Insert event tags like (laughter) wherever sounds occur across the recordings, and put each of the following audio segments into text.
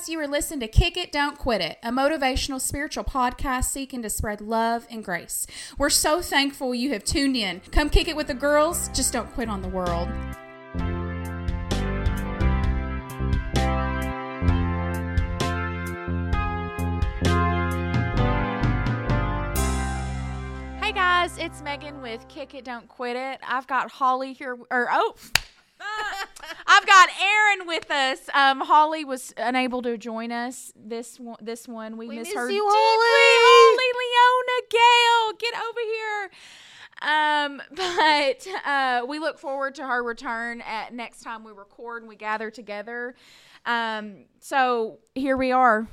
guys. You are listening to Kick It, Don't Quit It, a motivational spiritual podcast seeking to spread love and grace. We're so thankful you have tuned in. Come kick it with the girls, just don't quit on the world. Hey guys, it's Meagan with Kick It, Don't Quit It. I've got Holly here, or oh, (laughs) I've got Erin with us. Um, Holly was unable to join us this one. This one we, We miss miss her you, deeply. Holly, Leona, Gail, get over here. Um, (laughs) but uh, we look forward to her return at next time we record and we gather together. Um, so here we are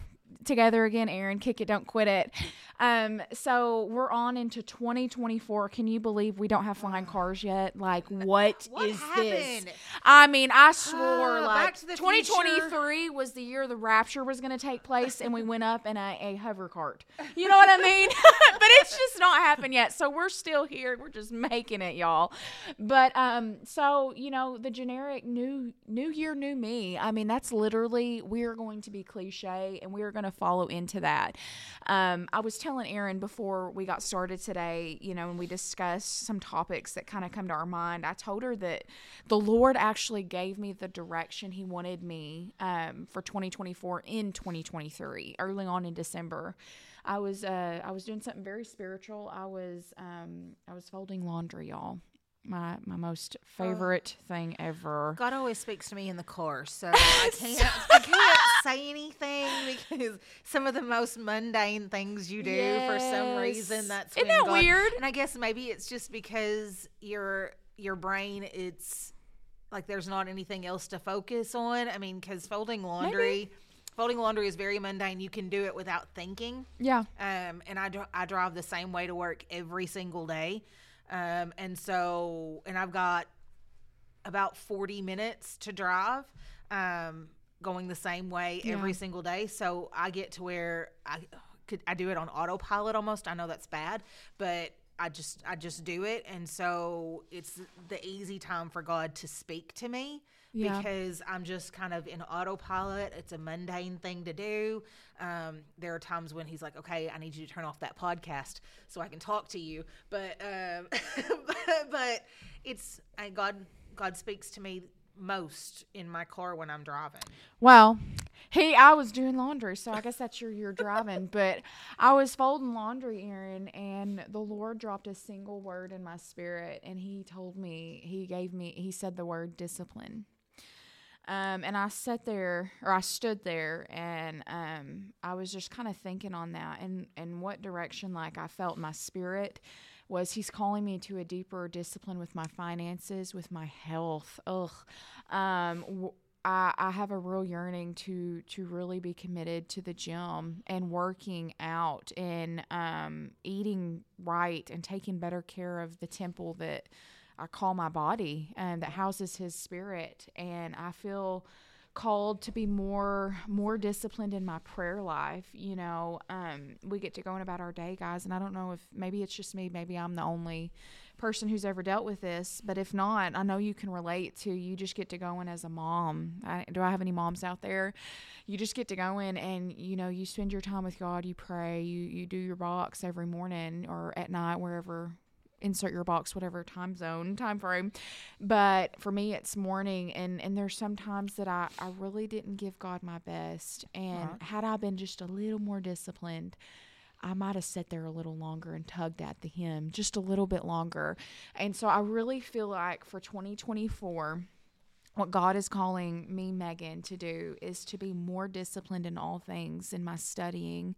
together again, Erin. Kick it, don't quit it. Um, so we're on into 2024. Can you believe we don't have flying cars yet? Like, what, What is this? I mean, I swore Uh, like Back to 2023 was the year the rapture was going to take place, and we went up in a, a hover cart. You know what I mean? (laughs) but it's just not happened yet. So we're still here. We're just making it, y'all. But um, so you know, the generic new new year, new me. I mean, that's literally we are going to be cliche, and we are going to follow into that. Um, I was telling Erin before we got started today, you know, and we discussed some topics that kind of come to our mind. I told her that the Lord actually gave me the direction He wanted me um, for 2024 in 2023, early on in December. I was uh, I was doing something very spiritual. I was um, I was folding laundry, y'all. My my most favorite thing ever. God always speaks to me in the car, so (laughs) I can't I can't say anything because some of the most mundane things you do for some reason that's Isn't that God- weird? And I guess maybe it's just because your your brain it's like there's not anything else to focus on. I mean, because folding laundry. Folding laundry is very mundane. You can do it without thinking. Yeah. Um, and I, I drive the same way to work every single day. Um, and so, and I've got about 40 minutes to drive, um, going the same way every single day. So I get to where I could, I do it on autopilot almost. I know that's bad, but I just, I just do it. And so it's the easy time for God to speak to me Yeah. because I'm just kind of in autopilot. It's a mundane thing to do. Um, there are times when he's like, "Okay, I need you to turn off that podcast so I can talk to you." But um, but, (laughs) but it's I, God. God speaks to me most in my car when I'm driving. Well, he, I was doing laundry, so I guess that's your you're driving. (laughs) but I was folding laundry, Erin, and the Lord dropped a single word in my spirit, and He told me, He gave me, He said the word discipline. Um, and I sat there, or I stood there, and um, I was just kind of thinking on that, and and what direction, like I felt my spirit was he's calling me to a deeper discipline with my finances, with my health. Ugh. Um, I have a real yearning to to really be committed to the gym and working out and um, eating right and taking better care of the temple that I call my body and that houses His Spirit. And I feel called to be more more disciplined in my prayer life you know um we get to going about our day guys and i don't know if maybe it's just me maybe i'm the only person who's ever dealt with this but if not i know you can relate to you just get to going as a mom. I, do i have any moms out there? You just get to go in and you know you spend your time with god you pray you you do your box every morning or at night wherever insert your box whatever time zone time frame but for me it's morning and and there's sometimes that i i really didn't give god my best and Right. had i been just a little more disciplined I might have sat there a little longer and tugged at the hem just a little bit longer. And so I really feel like for 2024, what God is calling me, Meagan, to do is to be more disciplined in all things in my studying,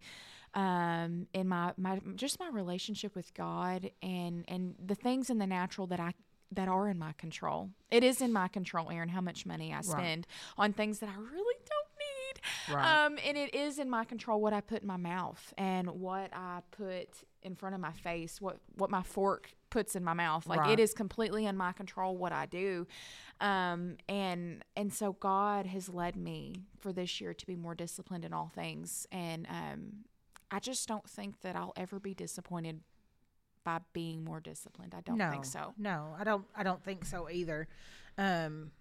um, in my, my just my relationship with God and and the things in the natural that I that are in my control. It is in my control, Erin, how much money I spend on things that I really don't need. Right. Um, and it is in my control what I put in my mouth and what I put in front of my face, what what my fork puts in my mouth. Like Right. it is completely in my control what I do. Um, and and so God has led me for this year to be more disciplined in all things. And um, I just don't think that I'll ever be disappointed by being more disciplined. I don't no, think so. No, I don't. I don't think so either. Um,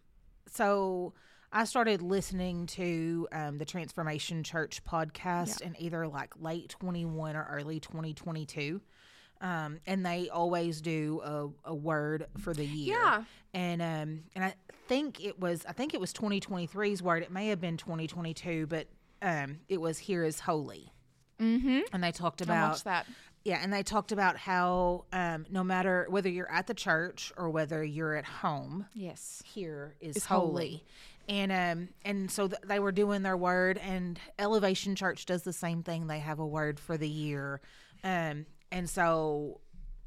so I started listening to um, the Transformation Church podcast in either like late 21 or early 2022. Um, and they always do a, a word for the year. Yeah. And um, and I think it was I think it was 2023's word. It may have been 2022, but um, it was here is holy. Mm-hmm. And they talked about that. yeah, and they talked about how um, no matter whether you're at the church or whether you're at home, Yes. here is holy. holy. And um and so th- they were doing their word and Elevation Church does the same thing. They have a word for the year. Um and so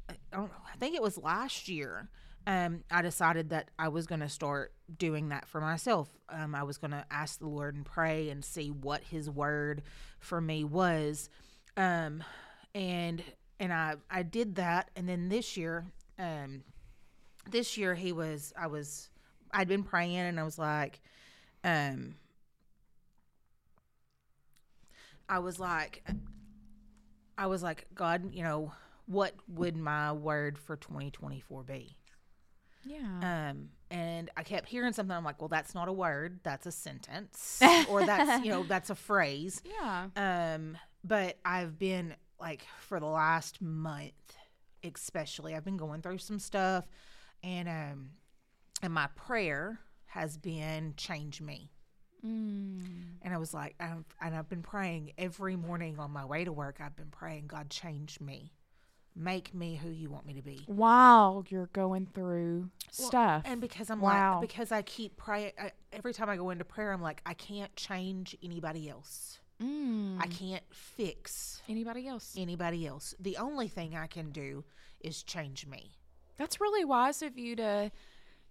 I, don't, I think it was last year um I decided that I was going to start doing that for myself. Um I was going to ask the Lord and pray and see what his word for me was. Um and and I I did that and then this year um this year he was I was I'd been praying and I was like um I was like I was like God, you know, what would my word for 2024 be? Yeah. Um and I kept hearing something I'm like, well that's not a word, that's a sentence (laughs) or that's, you know, that's a phrase. yeah. Um, but I've been like for the last month, especially, I've been going through some stuff, and um, and my prayer has been change me. Mm. And I was like, I've, and I've been praying every morning on my way to work. I've been praying, God, change me, make me who you want me to be. While you're going through Well, stuff. And because I'm Wow. like, because I keep praying, every time I go into prayer, I'm like, I can't change anybody else. Mm. I can't fix Anybody else? anybody else. The only thing I can do is change me. That's really wise of you to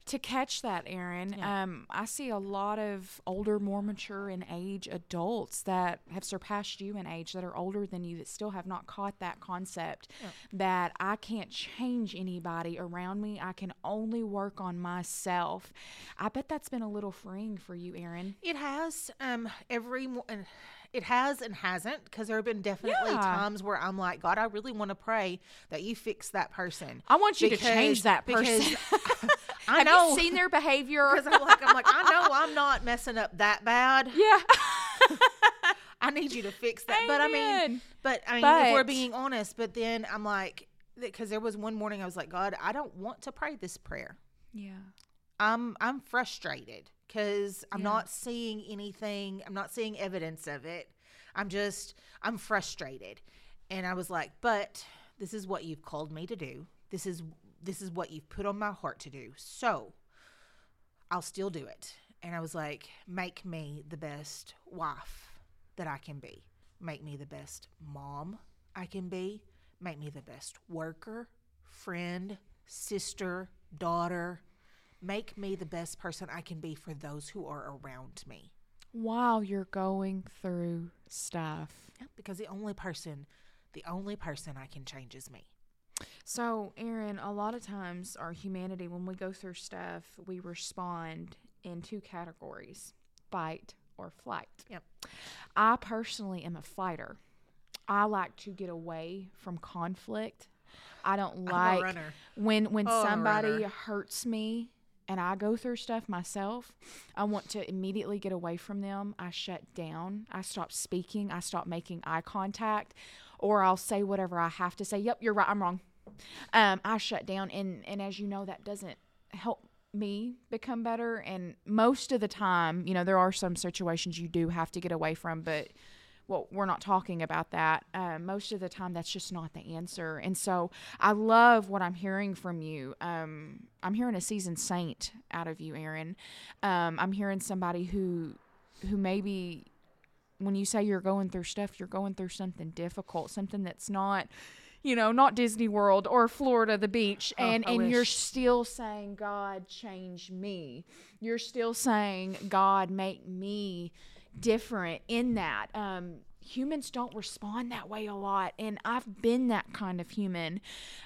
to catch that, Erin. Yeah. Um, I see a lot of older, more mature in age adults that have surpassed you in age that are older than you that still have not caught that concept that I can't change anybody around me. I can only work on myself. I bet that's been a little freeing for you, Erin. It has um every and it has and hasn't because there have been definitely Yeah. times where I'm like, God, I really want to pray that you fix that person. I want you to change that person. (laughs) I have know you seen their behavior? (laughs) because I'm like I'm like I know I'm not messing up that bad. (laughs) yeah. I need you to fix that. But I mean, but I mean, if we're being honest, but then I'm like, because there was one morning I was like, God, I don't want to pray this prayer. yeah. I'm I'm frustrated because I'm Yeah. not seeing anything. I'm not seeing evidence of it. I'm just I'm frustrated, and I was like, but this is what you've called me to do. This is this is what you've put on my heart to do. So I'll still do it. And I was like, make me the best wife that I can be. Make me the best mom I can be. Make me the best worker, friend, sister, daughter. Make me the best person I can be for those who are around me. While you're going through stuff. Yeah, Because the only person, the only person I can change is me. So, Erin, a lot of times our humanity, when we go through stuff, we respond in two categories fight or flight. Yep. I personally am a fighter. I like to get away from conflict. I don't like when when Oh, somebody hurts me and I go through stuff myself, I want to immediately get away from them. I shut down. I stop speaking. I stop making eye contact, or I'll say whatever I have to say. Yep, you're right. I'm wrong. Um, I shut down, and and as you know, that doesn't help me become better. And most of the time, you know, there are some situations you do have to get away from, but well, we're not talking about that. Uh, most of the time, that's just not the answer. And so I love what I'm hearing from you. Um, I'm hearing a seasoned saint out of you, Erin. Um, I'm hearing somebody who, who maybe when you say you're going through stuff, you're going through something difficult, something that's not, you know, not Disney World or Florida, the beach, Oh, and I and you're still saying, God, change me. You're still saying, God, make me different in that. Um, humans don't respond that way a lot, and I've been that kind of human.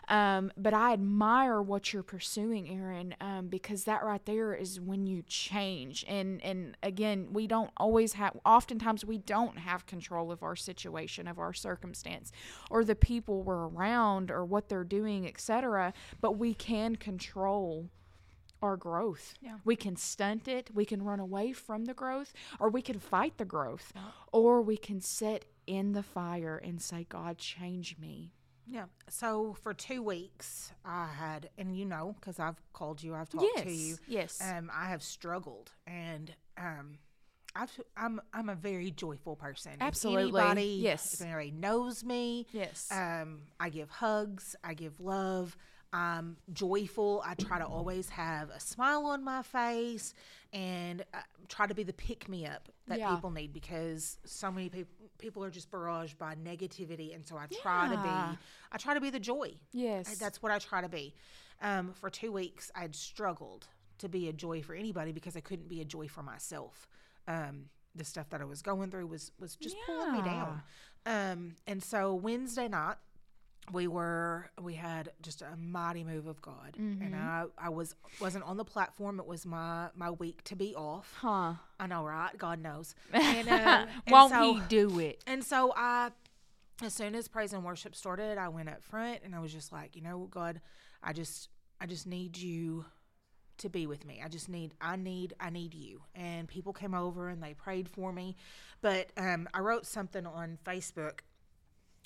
Um, but I admire what you're pursuing, Erin, um, because that right there is when you change. And and again, we don't always have. Oftentimes, we don't have control of our situation, of our circumstance, or the people we're around, or what they're doing, etc. But we can control our growth. Yeah. We can stunt it, we can run away from the growth, or we can fight the growth, or we can sit in the fire and say, God, change me. Yeah. So for two weeks, I had, and you know, because I've called you, I've talked to you. Yes. Um, I have struggled, and um, I've, I'm I'm a very joyful person. If Absolutely. anybody, Yes. If anybody knows me, yes. um, I give hugs. I give love. I'm joyful. I try to always have a smile on my face and uh, try to be the pick me up that Yeah. people need because so many people people are just barraged by negativity, and so I try to be. I try to be the joy. yes. That's what I try to be. Um, for two weeks, I'd struggled to be a joy for anybody because I couldn't be a joy for myself. Um, the stuff that I was going through was was just pulling me down. Um, and so Wednesday night, we were we had just a mighty move of God, and I I was wasn't on the platform. It was my my week to be off. huh. I know, right? God knows. (laughs) And, and Won't so- he do it? and so I, as soon as praise and worship started, I went up front and I was just like, you know, God, I just, I just need you to be with me. I just need, I need, I need you. And people came over and they prayed for me. But um, I wrote something on Facebook.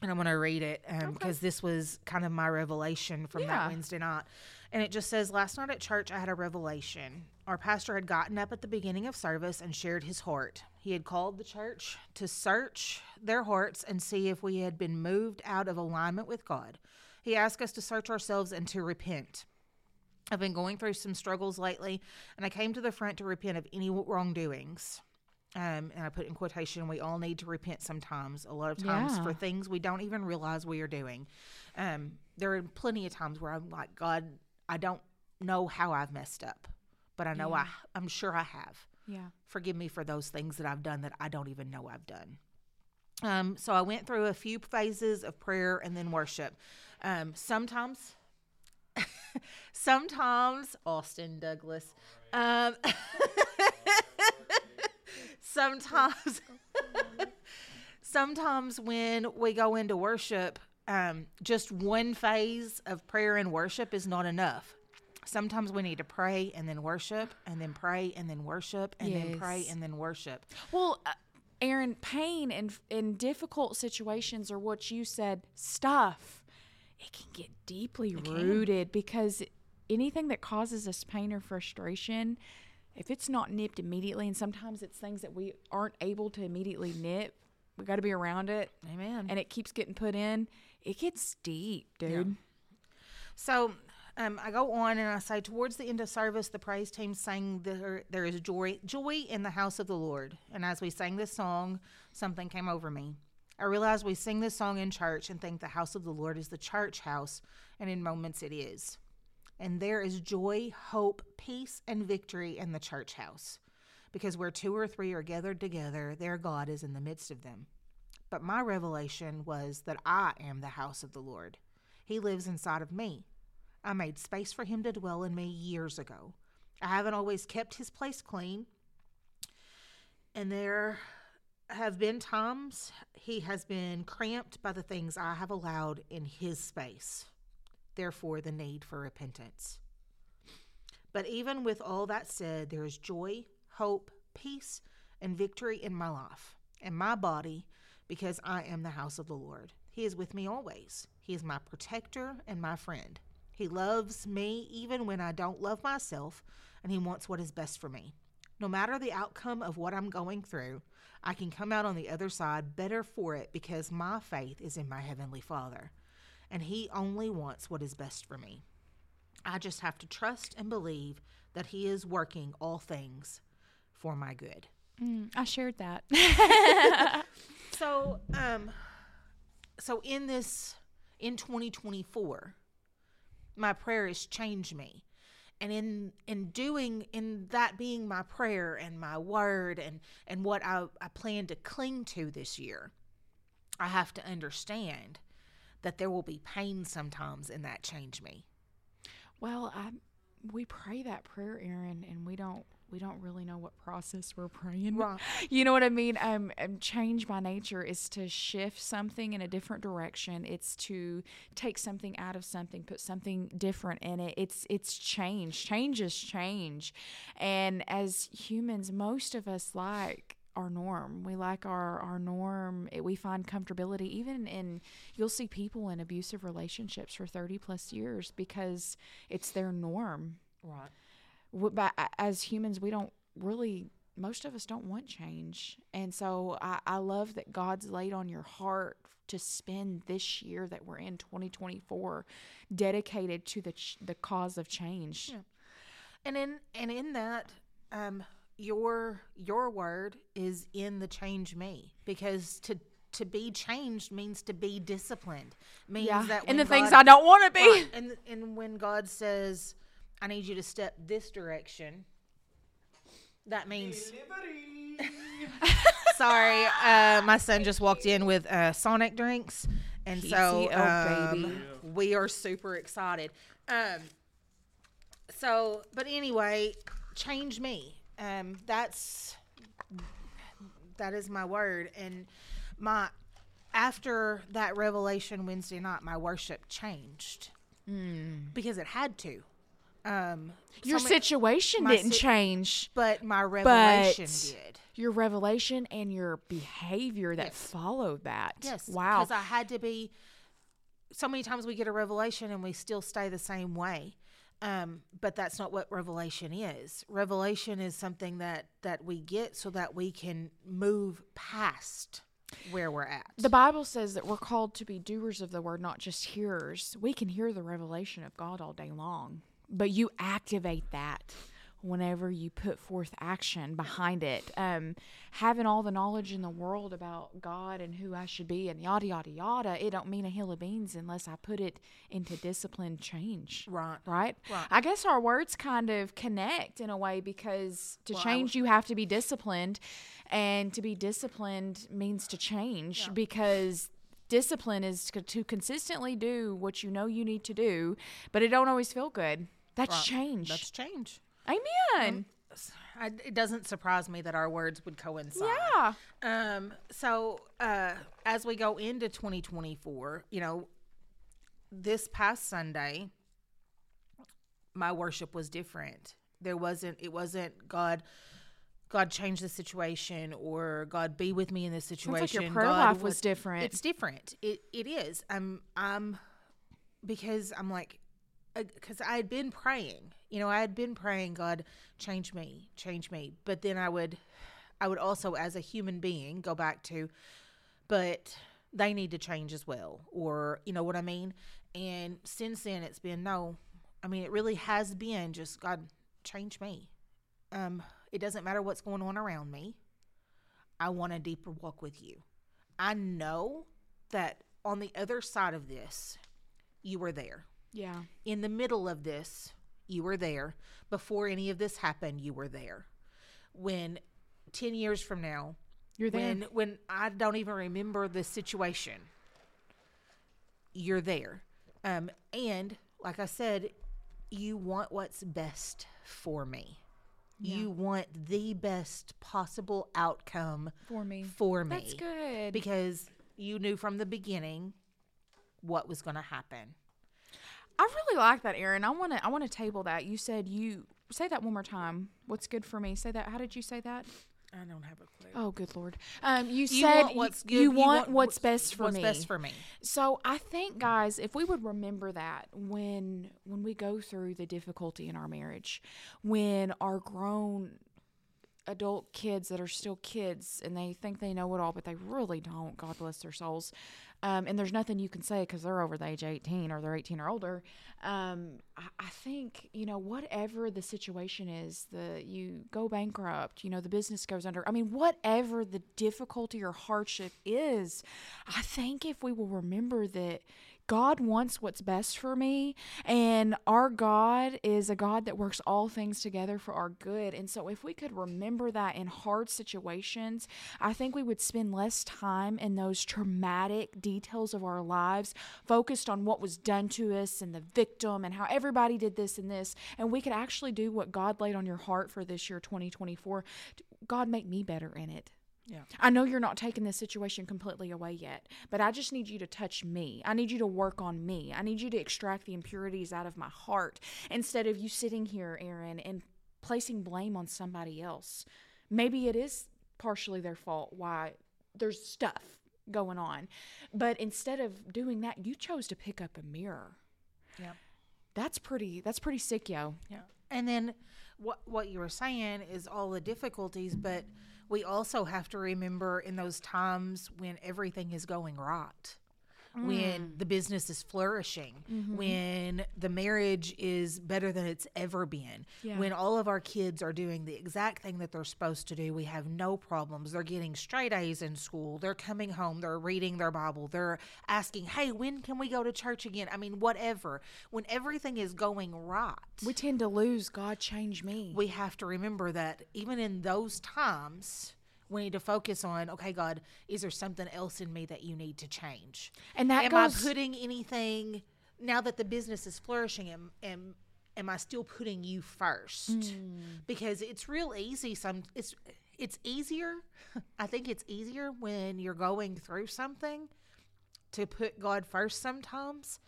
And I'm going to read it um, because this was kind of my revelation from Yeah. that Wednesday night. And it just says Last night at church, I had a revelation. Our pastor had gotten up at the beginning of service and shared his heart. He had called the church to search their hearts and see if we had been moved out of alignment with God. He asked us to search ourselves and to repent. I've been going through some struggles lately, and I came to the front to repent of any wrongdoings. Um, and I put in quotation, we all need to repent sometimes, a lot of times Yeah. for things we don't even realize we are doing. Um, there are plenty of times where I'm like, God, I don't know how I've messed up, but I know I, I'm sure I have. Yeah. Forgive me for those things that I've done that I don't even know I've done. Um, so I went through a few phases of prayer and then worship. Um, sometimes, (laughs) sometimes Austin Douglas. Um, (laughs) sometimes, (laughs) sometimes when we go into worship, um, just one phase of prayer and worship is not enough. Sometimes we need to pray and then worship, and then pray and then worship, and then pray and then worship. Well, uh, Erin, pain and in difficult situations are what you said stuff. It can get deeply rooted because anything that causes us pain or frustration, if it's not nipped immediately, and sometimes it's things that we aren't able to immediately nip, we got to be around it, Amen. and it keeps getting put in. It gets deep, dude. So um, I go on and I say, towards the end of service, the praise team sang, there, there is joy, joy in the house of the Lord. And as we sang this song, something came over me. I realized we sing this song in church and think the house of the Lord is the church house, and in moments it is. And there is joy, hope, peace, and victory in the church house. Because where two or three are gathered together, their God is in the midst of them. But my revelation was that I am the house of the Lord. He lives inside of me. I made space for him to dwell in me years ago. I haven't always kept his place clean. And there have been times he has been cramped by the things I have allowed in his space. Therefore, the need for repentance. But even with all that said, there is joy, hope, peace, and victory in my life and my body because I am the house of the Lord. He is with me always. He is my protector and my friend. He loves me even when I don't love myself, and He wants what is best for me. No matter the outcome of what I'm going through, I can come out on the other side better for it because my faith is in my Heavenly Father, and He only wants what is best for me. I just have to trust and believe that He is working all things for my good. Mm, I shared that. (laughs) So, um, so in this, in 2024, my prayer is change me. And in, in doing, in that being my prayer and my word and, and what I, I plan to cling to this year, I have to understand that there will be pain sometimes in that change me. Well, I we pray that prayer, Erin, and we don't we don't really know what process we're praying. Right. (laughs) You know what I mean? Um, um, change by nature is to shift something in a different direction. It's to take something out of something, put something different in it. It's it's change. Change is change, and as humans, most of us like our norm. We like our our norm. It, we find comfortability even in you'll see people in abusive relationships for 30 plus years because it's their norm. Right. W- But as humans, we don't really most of us don't want change. And so I, I love that God's laid on your heart to spend this year that we're in 2024 dedicated to the ch- the cause of change. And in and in that, um, your your word is in the change me because to to be changed means to be disciplined. Means Yeah. that And the when things I don't want to be. Right. And and when God says, "I need you to step this direction," that means. Sorry, uh, my son just walked in with uh, Sonic drinks, and so um, baby. we are super excited. Um, so, but anyway, change me. Um, that's that is my word, and my after that revelation Wednesday night, my worship changed because it had to. Um, Your so situation my didn't si- change. but my revelation but did. your revelation and your behavior that Yes. followed that. Yes. Wow. Because I had to be. So many times we get a revelation and we still stay the same way, um, but that's not what revelation is. Revelation is something that that we get so that we can move past where we're at. The Bible says that we're called to be doers of the word, not just hearers. We can hear the revelation of God all day long, but you activate that whenever you put forth action behind it. Um, having all the knowledge in the world about God and who I should be and yada yada yada, it don't mean a hill of beans unless I put it into disciplined change. Right. Right? Right. I guess our words kind of connect in a way because to Well, change you have to be disciplined and to be disciplined means to change because discipline is to consistently do what you know you need to do, but it don't always feel good. That's Right. change. That's change. Amen. I, it doesn't surprise me that our words would coincide. Yeah. Um, so uh, as we go into 2024, you know, this past Sunday, my worship was different. There wasn't. It wasn't God. God changed the situation, or God be with me in this situation. like your prayer God life would- was different. It's different. It it is. I'm I'm because I'm like because I had been praying. You know, I had been praying, God, change me, change me. But then I would I would also as a human being go back to but they need to change as well or you know what I mean? And since then it's been no. I mean, it really has been just God change me. Um it doesn't matter what's going on around me. I want a deeper walk with you. I know that on the other side of this, you were there. Yeah. In the middle of this, you were there. Before any of this happened, you were there. When 10 years from now, You're there. when when I don't even remember the situation, you're there. Um, and like I said, you want what's best for me. You want the best possible outcome for me. for me That's good. because you knew from the beginning what was going to happen. I really like that, Erin. I want to. I want to table that. You said you say that one more time. What's good for me? Say that. How did you say that? I don't have a clue. Oh, good lord. Um, you, You said want what's you, good. you want what's best for what's me. best for me. So I think, guys, if we would remember that when when we go through the difficulty in our marriage, when our grown adult kids that are still kids and they think they know it all, but they really don't. God bless their souls. Um, and there's nothing you can say because they're over the age of 18 or they're 18 or older. Um, I, I think you know whatever the situation is, the you go bankrupt, you know the business goes under. I mean, whatever the difficulty or hardship is, I think if we will remember that God wants what's best for me, and our God is a God that works all things together for our good. And so, if we could remember that in hard situations, I think we would spend less time in those traumatic details of our lives, focused on what was done to us and the victim and how everybody did this and this. And we could actually do what God laid on your heart for this year, 2024. God, make me better in it. Yeah. I know you're not taking this situation completely away yet, but I just need you to touch me. I need you to work on me. I need you to extract the impurities out of my heart instead of you sitting here, Erin, and placing blame on somebody else. Maybe it is partially their fault why there's stuff going on. But instead of doing that, you chose to pick up a mirror. Yeah. That's pretty that's pretty sick, yo. Yeah. And then what what you were saying is all the difficulties, but we also have to remember in those times when everything is going right. When mm. the business is flourishing, mm-hmm. when the marriage is better than it's ever been, Yeah. when all of our kids are doing the exact thing that they're supposed to do, we have no problems. They're getting straight A's in school. They're coming home. They're reading their Bible. They're asking, hey, when can we go to church again? I mean, whatever. When everything is going right, We tend to lose God change me. we have to remember that even in those times, we need to focus on okay, God, is there something else in me that you need to change? and that am goes I putting anything now that the business is flourishing? Am, am, am I still putting you first? Hmm. Because it's real easy. Some it's it's easier. I think it's easier when you're going through something to put God first sometimes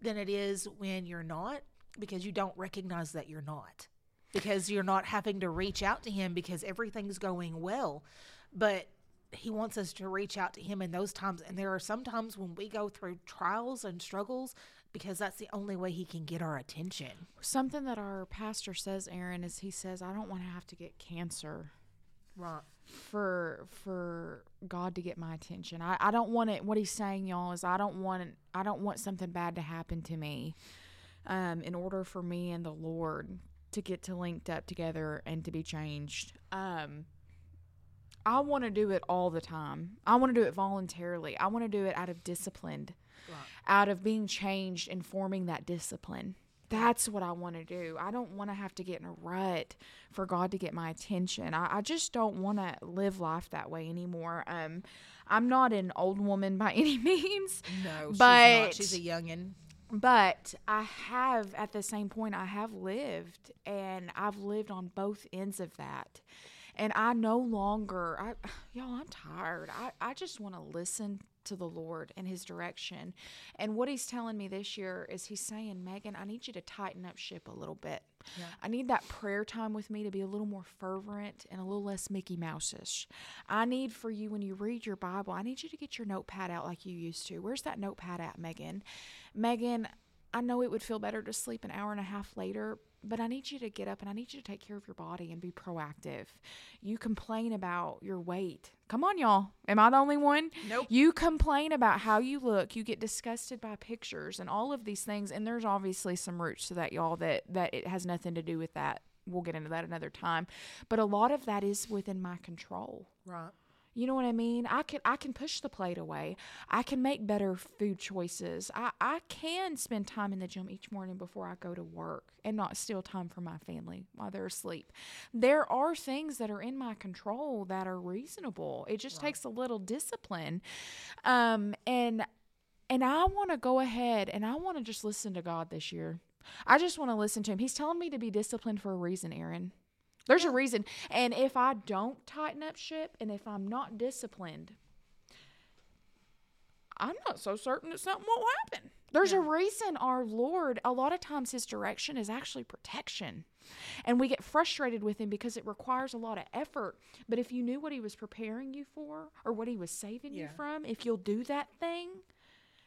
than it is when you're not because you don't recognize that you're not because you're not having to reach out to him because everything's going well. But he wants us to reach out to him in those times. And there are some times when we go through trials and struggles because that's the only way he can get our attention. Something that our pastor says, Erin, is he says, I don't want to have to get cancer right. for for God to get my attention. I, I don't want it what he's saying, y'all, is I don't want I don't want something bad to happen to me um in order for me and the Lord to get to linked up together and to be changed. Um I want to do it all the time. I want to do it voluntarily. I want to do it out of discipline, Right. out of being changed and forming that discipline. That's what I want to do. I don't want to have to get in a rut for God to get my attention. I, I just don't want to live life that way anymore. Um, I'm not an old woman by (laughs) any means, no she's But- not she's a youngin but I have, at the same point, I have lived, and I've lived on both ends of that. And I no longer, I, (sighs) y'all, I'm tired. I, I just want to listen to the Lord and His direction. And what He's telling me this year is He's saying, Meagan, I need you to tighten up ship a little bit. Yeah. I need that prayer time with me to be a little more fervent and a little less Mickey Mouse-ish. I need for you, when you read your Bible, I need you to get your notepad out like you used to. Where's that notepad at, Meagan? Meagan, I know it would feel better to sleep an hour and a half later, but I need you to get up and I need you to take care of your body and be proactive. You complain about your weight. Come on, y'all. Am I the only one? Nope. You complain about how you look. You get disgusted by pictures and all of these things. And there's obviously some roots to that, y'all, that, that it has nothing to do with that. We'll get into that another time. But a lot of that is within my control. right You know what I mean? I can I can push the plate away. I can make better food choices. I, I can spend time in the gym each morning before I go to work and not steal time from my family while they're asleep. There are things that are in my control that are reasonable. It just takes a little discipline. Um and and I want to go ahead and I want to just listen to God this year. I just want to listen to him. He's telling me to be disciplined for a reason, Erin. There's a reason. And if I don't tighten up ship and if I'm not disciplined, I'm not so certain that something won't happen. There's a reason our Lord, a lot of times his direction is actually protection. And we get frustrated with him because it requires a lot of effort. But if you knew what he was preparing you for or what he was saving you from, if you'll do that thing,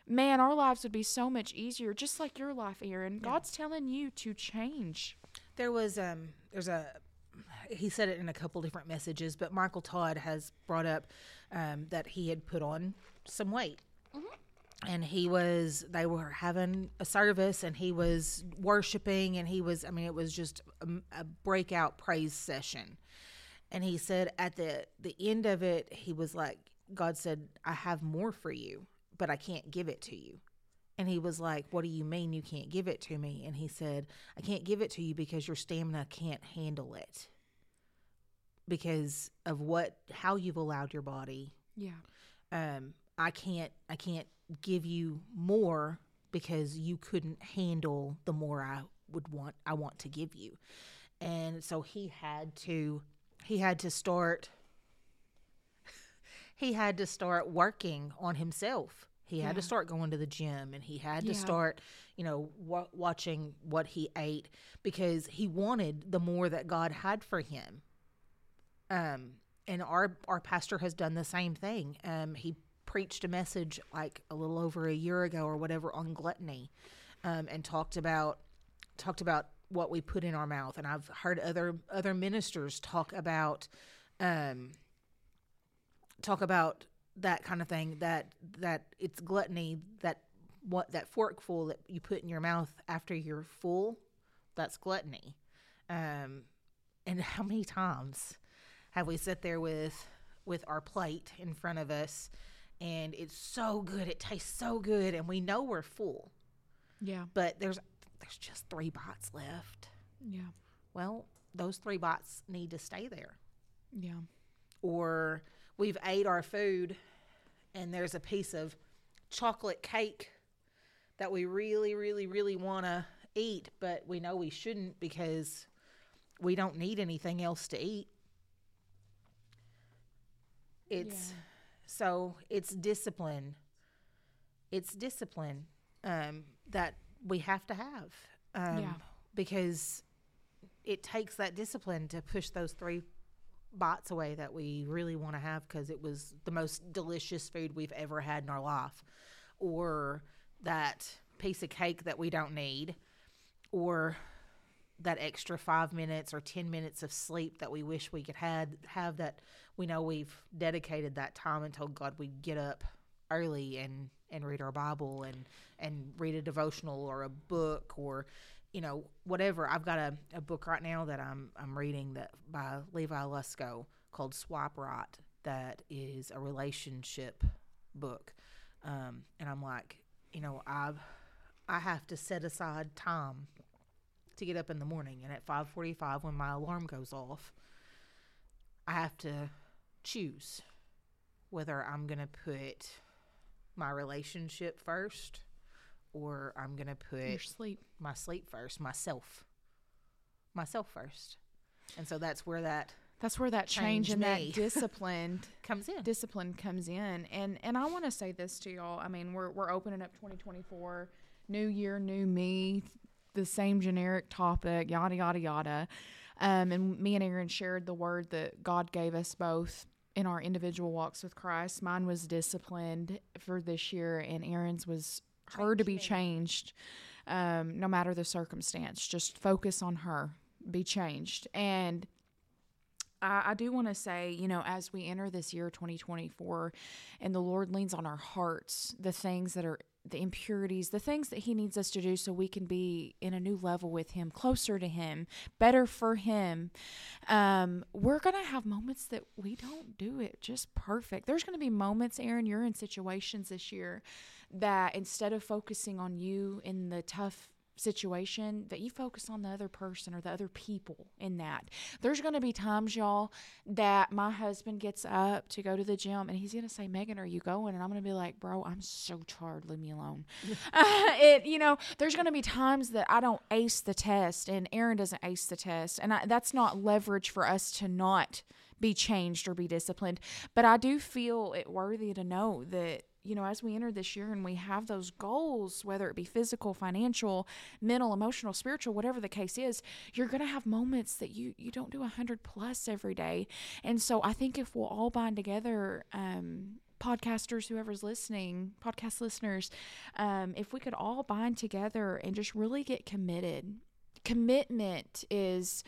man, our lives would be so much easier, just like your life, Erin. God's telling you to change. There was um there's a he said it in a couple different messages, but Michael Todd has brought up um, that he had put on some weight. And he was, they were having a service and he was worshiping and he was, I mean, it was just a, a breakout praise session. And he said at the, the end of it, he was like, God said, I have more for you, but I can't give it to you. And he was like, What do you mean you can't give it to me? And he said, I can't give it to you because your stamina can't handle it because of what, how you've allowed your body. Yeah. Um, I can't, I can't give you more because you couldn't handle the more I would want, I want to give you. And so he had to, he had to start, (laughs) he had to start working on himself he had Yeah. to start going to the gym and he had to start, you know, wa- watching what he ate because he wanted the more that God had for him. Um, and our our pastor has done the same thing. Um, he preached a message like a little over a year ago or whatever on gluttony, um, and talked about talked about what we put in our mouth. And I've heard other other ministers talk about um, talk about that kind of thing that that it's gluttony that what that forkful that you put in your mouth after you're full that's gluttony um and how many times have we sat there with with our plate in front of us and it's so good it tastes so good and we know we're full Yeah. but there's there's just three bites left Yeah. well those three bites need to stay there Yeah. or we've ate our food and there's a piece of chocolate cake that we really really really want to eat but we know we shouldn't because we don't need anything else to eat it's Yeah. so it's discipline it's discipline um, that we have to have um, Yeah. because it takes that discipline to push those three bites away that we really want to have because it was the most delicious food we've ever had in our life, or that piece of cake that we don't need, or that extra five minutes or 10 minutes of sleep that we wish we could had, have that we know we've dedicated that time and told God we'd get up early and, and read our Bible and, and read a devotional or a book or you know, whatever. I've got a, a book right now that I'm I'm reading that by Levi Lusko called Swipe Right that is a relationship book. Um, and I'm like, you know, I've I have to set aside time to get up in the morning and at 5:45 when my alarm goes off, I have to choose whether I'm going to put my relationship first or I'm going to put Your sleep. my sleep first, myself, myself first, and so that's where that That's where that change and that (laughs) discipline comes in. discipline comes in. And and I want to say this to y'all. I mean, we're we're opening up 2024, new year, new me, the same generic topic, yada yada yada. Um, and me and Erin shared the word that God gave us both in our individual walks with Christ. Mine was disciplined for this year, and Erin's was her to be Changed um, no matter the circumstance. Just focus on her, be changed. And I, I do want to say, you know, as we enter this year 2024 and the Lord leans on our hearts, the things that are the impurities, the things that He needs us to do so we can be in a new level with Him, closer to Him, better for Him. Um, we're going to have moments that we don't do it just perfect. There's going to be moments, Erin, you're in situations this year that instead of focusing on you in the tough situation that you focus on the other person or the other people in that. There's going to be times y'all that my husband gets up to go to the gym and he's going to say meagan are you going? And i'm going to be like bro i'm so tired. Leave me alone. (laughs) (laughs) It you know there's going to be times that i don't ace the test and erin doesn't ace the test. And I, that's not leverage for us to not be changed or be disciplined. But i do feel it worthy to know that you know, as we enter this year and we have those goals, whether it be physical, financial, mental, emotional, spiritual, whatever the case is, you're going to have moments that you you don't do a hundred plus every day. And so I think if we'll all bind together, um, podcasters, whoever's listening, podcast listeners, um, if we could all bind together and just really get committed. Commitment is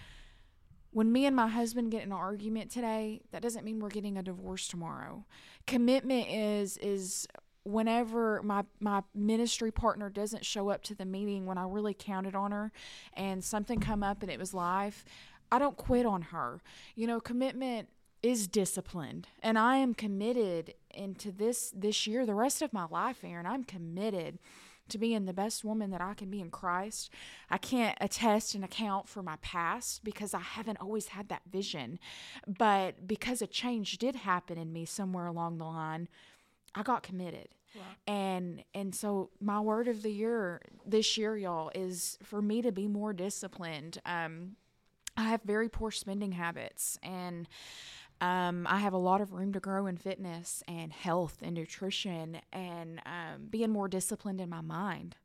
when me and my husband get in an argument today, that doesn't mean we're getting a divorce tomorrow. Commitment is is whenever my my ministry partner doesn't show up to the meeting when I really counted on her and something come up and it was life, I don't quit on her. You know, commitment is disciplined and I am committed into this this year, the rest of my life, Erin, I'm committed to being the best woman that I can be in Christ. I can't attest and account for my past because I haven't always had that vision. But because a change did happen in me somewhere along the line, I got committed. And and so my word of the year this year, y'all, is for me to be more disciplined. Um, I have very poor spending habits and um, I have a lot of room to grow in fitness and health and nutrition and um, being more disciplined in my mind,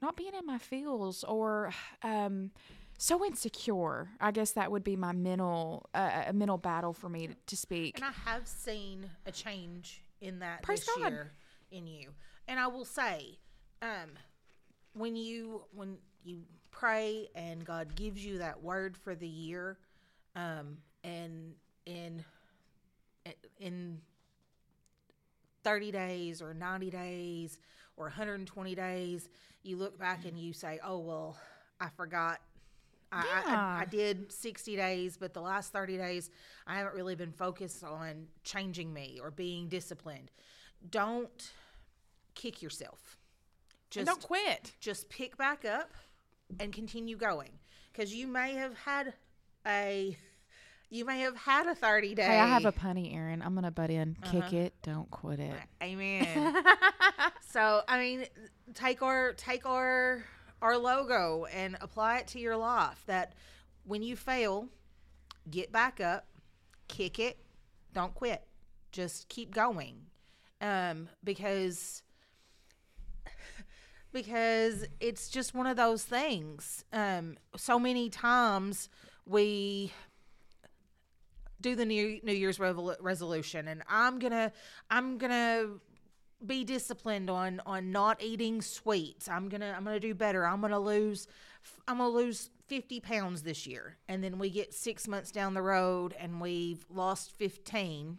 not being in my feels or (sighs) um, so insecure. I guess that would be my mental uh, a mental battle for me to, to speak. And I have seen a change in that Praise this God. year in you. And I will say, um, when you when you pray and God gives you that word for the year, um, and in in 30 days or 90 days or 120 days, you look back and you say, "Oh well, I forgot I, I, I, I did 60 days, but the last 30 days, I haven't really been focused on changing me or being disciplined. Don't kick yourself. And Just don't quit. just pick back up and continue going because you may have had a you may have had a 30 day Hey, I have a punny, Erin. I'm gonna butt in. Kick Uh-huh. it, don't quit it. Amen. (laughs) so I mean, take our take our our logo and apply it to your life. That when you fail, get back up, kick it, don't quit, just keep going, um, because (sighs) because it's just one of those things. Um, so many times we do the new New Year's revol- resolution, and I'm gonna I'm gonna be disciplined on on not eating sweets. I'm gonna I'm gonna do better. I'm gonna lose I'm gonna lose 50 pounds this year, and then we get six months down the road and we've lost 15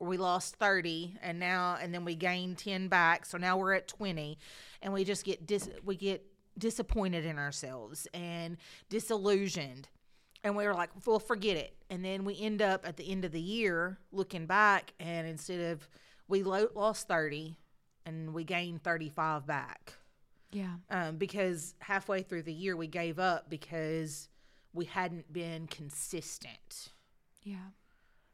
or we lost 30 and now and then we gained 10 back so now we're at 20 and we just get dis we get disappointed in ourselves and disillusioned and we were like well forget it and then we end up at the end of the year looking back and instead of we lo- lost 30 and we gained 35 back Yeah. um, because halfway through the year we gave up because we hadn't been consistent Yeah.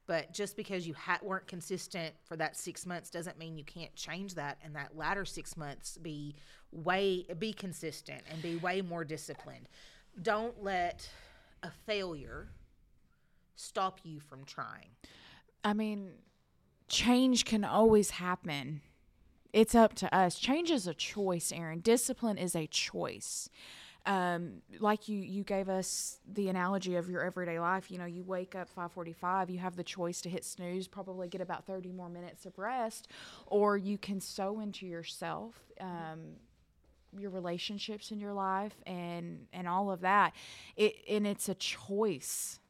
but just because you ha- weren't consistent for that six months doesn't mean you can't change that and that latter six months be way be consistent and be way more disciplined don't let a failure stop you from trying I mean, change can always happen. It's up to us. Change is a choice, Erin. Discipline is a choice. Um, like you, you gave us the analogy of your everyday life. You know, you wake up 5:45. You have the choice to hit snooze, probably get about 30 more minutes of rest, or you can sow into yourself. Um, your relationships in your life and and all of that it and it's a choice.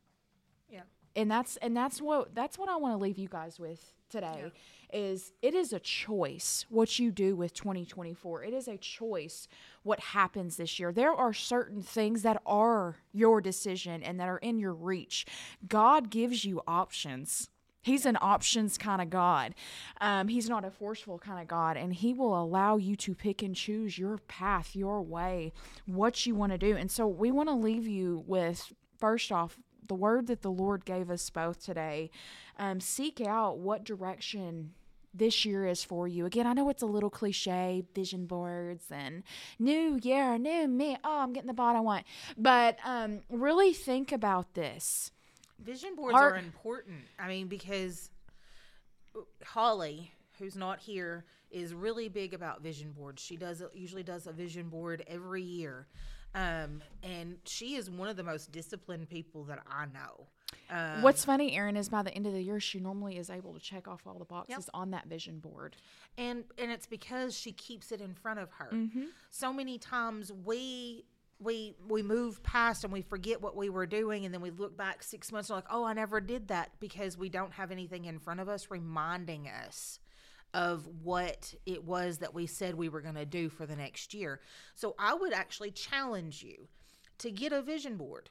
Yeah. And that's and that's what that's what I want to leave you guys with today is it is a choice what you do with 2024 it is a choice what happens this year. There are certain things that are your decision and that are in your reach. God gives you options He's an options kind of God. Um, he's not a forceful kind of God, and He will allow you to pick and choose your path, your way, what you want to do. And so, we want to leave you with first off the word that the Lord gave us both today. Um, seek out what direction this year is for you. Again, I know it's a little cliche, vision boards and new year, new me. Oh, I'm getting the bot I want. But um, really think about this. Vision boards are important. I mean, because Holly, who's not here, is really big about vision boards. She does usually does a vision board every year, um, and she is one of the most disciplined people that I know. Um, What's funny, Erin, is by the end of the year, she normally is able to check off all the boxes on that vision board. and and it's because she keeps it in front of her. Mm-hmm. So many times we we we move past and we forget what we were doing, and then we look back six months and like, oh, I never did that because we don't have anything in front of us reminding us of what it was that we said we were going to do for the next year. So I would actually challenge you to get a vision board,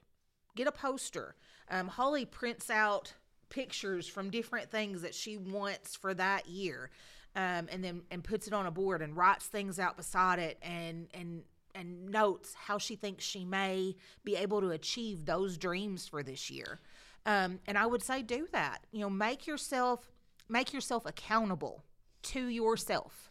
get a poster. Um, Holly prints out pictures from different things that she wants for that year. um, and then and puts it on a board and writes things out beside it and and and notes how she thinks she may be able to achieve those dreams for this year. Um, and I would say do that. You know, make yourself make yourself accountable to yourself.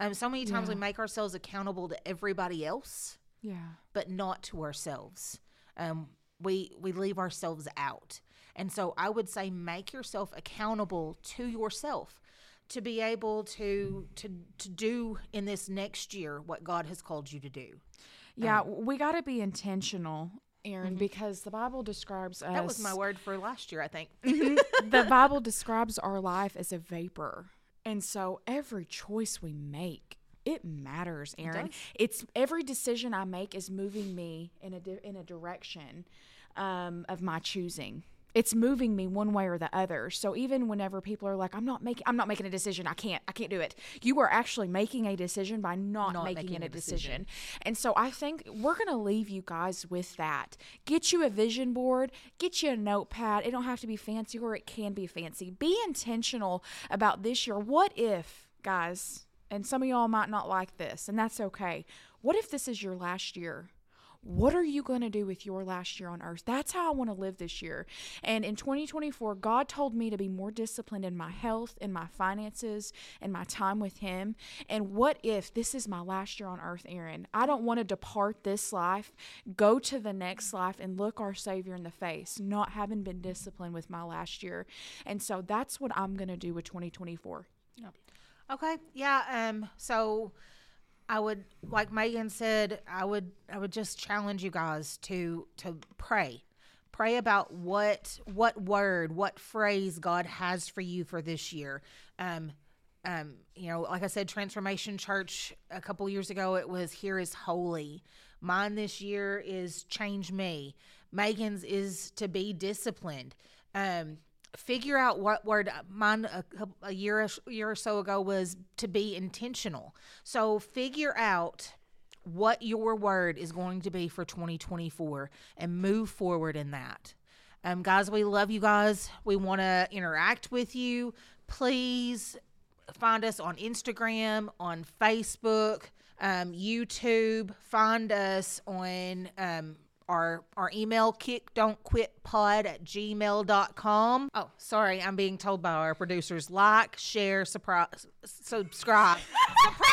Um, so many times Yeah. we make ourselves accountable to everybody else, Yeah. but not to ourselves. Um, we we leave ourselves out, and so I would say make yourself accountable to yourself to be able to to to do in this next year what God has called you to do. Yeah, we got to be intentional, Erin, because the Bible describes us. Mm-hmm. That was my word for last year, I think. (laughs) the Bible describes our life as a vapor. And so every choice we make, it matters, Erin. does. it's every decision I make is moving me in a di- in a direction um, of my choosing. It's moving me one way or the other. So even whenever people are like, "I'm not making, I'm not making a decision. I can't, I can't do it," you are actually making a decision by not, Not making, making a a decision. And so I think we're going to leave you guys with that. Get you a vision board, get you a notepad. It don't have to be fancy or it can be fancy. Be intentional about this year. What if, guys, and some of y'all might not like this, and that's okay. What if this is your last year? What are you going to do with your last year on earth? That's how I want to live this year. And in 2024, God told me to be more disciplined in my health, in my finances, and my time with Him. And what if this is my last year on earth, Erin? I don't want to depart this life, go to the next life, and look our Savior in the face, not having been disciplined with my last year. And so that's what I'm going to do with 2024. Okay. Yeah. Um. So, I would, like Meagan said, I would, I would just challenge you guys to to pray, pray about what what word, what phrase God has for you for this year. Um. Um. You know, like I said, Transformation Church a couple years ago, it was "Here is holy." Mine this year is "Change me." Meagan's is to be disciplined. Um figure out what word mine a, a year a year or so ago was to be intentional. So figure out what your word is going to be for 2024 and move forward in that. Um guys we love you guys. We want to interact with you. Please find us on instagram on facebook um, youtube. Find us on um, our our email kick don't quit pod at gmail.com oh sorry i'm being told by our producers like share surprise subscribe. Surprise!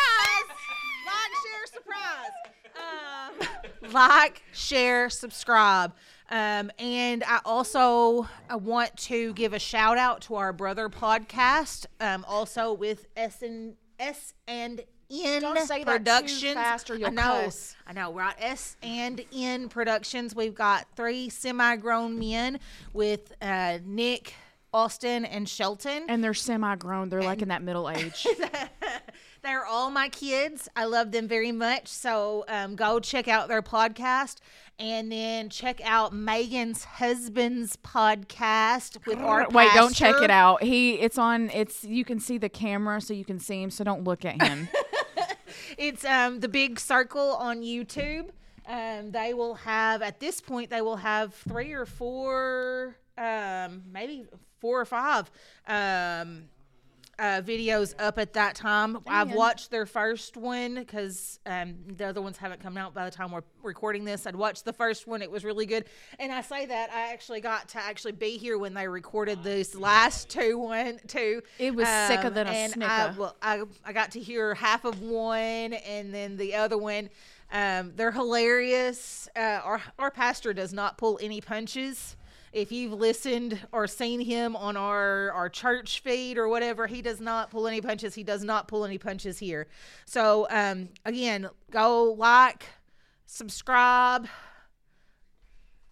Like share surprise. Um, (laughs) like share subscribe. Um, and I also I want to give a shout out to our brother podcast, um, also with S and S and N Don't say that too Productions. fast or you'll I know, cuss. I know. We're at S and N Productions. We've got three semi-grown men with uh, Nick, Austin, and Shelton. And they're semi grown, they're like in that middle age. (laughs) They're all my kids. I love them very much. So um, go check out their podcast and then check out Meagan's husband's podcast with our Wait, don't check it out. He it's on it's you can see the camera so you can see him, so don't look at him. (laughs) It's um the big circle on YouTube. Um, they will have at this point they will have three or four, um, maybe four or five um, uh, videos up at that time. I've watched their first one because um, the other ones haven't come out by the time we're recording this. I'd watched the first one; it was really good. And I say that I actually got to actually be here when they recorded this last two one two. It was sicker Um, than a and I, snicker. well, I, I got to hear half of one and then the other one. Um, they're hilarious. Uh, our our pastor does not pull any punches. If you've listened or seen him on our our church feed or whatever, he does not pull any punches. He does not pull any punches here. So um, again, go like, subscribe,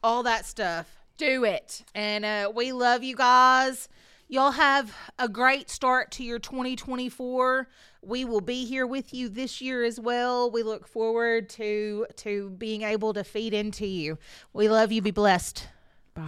all that stuff. Do it. And uh, we love you guys. Y'all have a great start to your 2024. We will be here with you this year as well. We look forward to to being able to feed into you. We love you. Be blessed.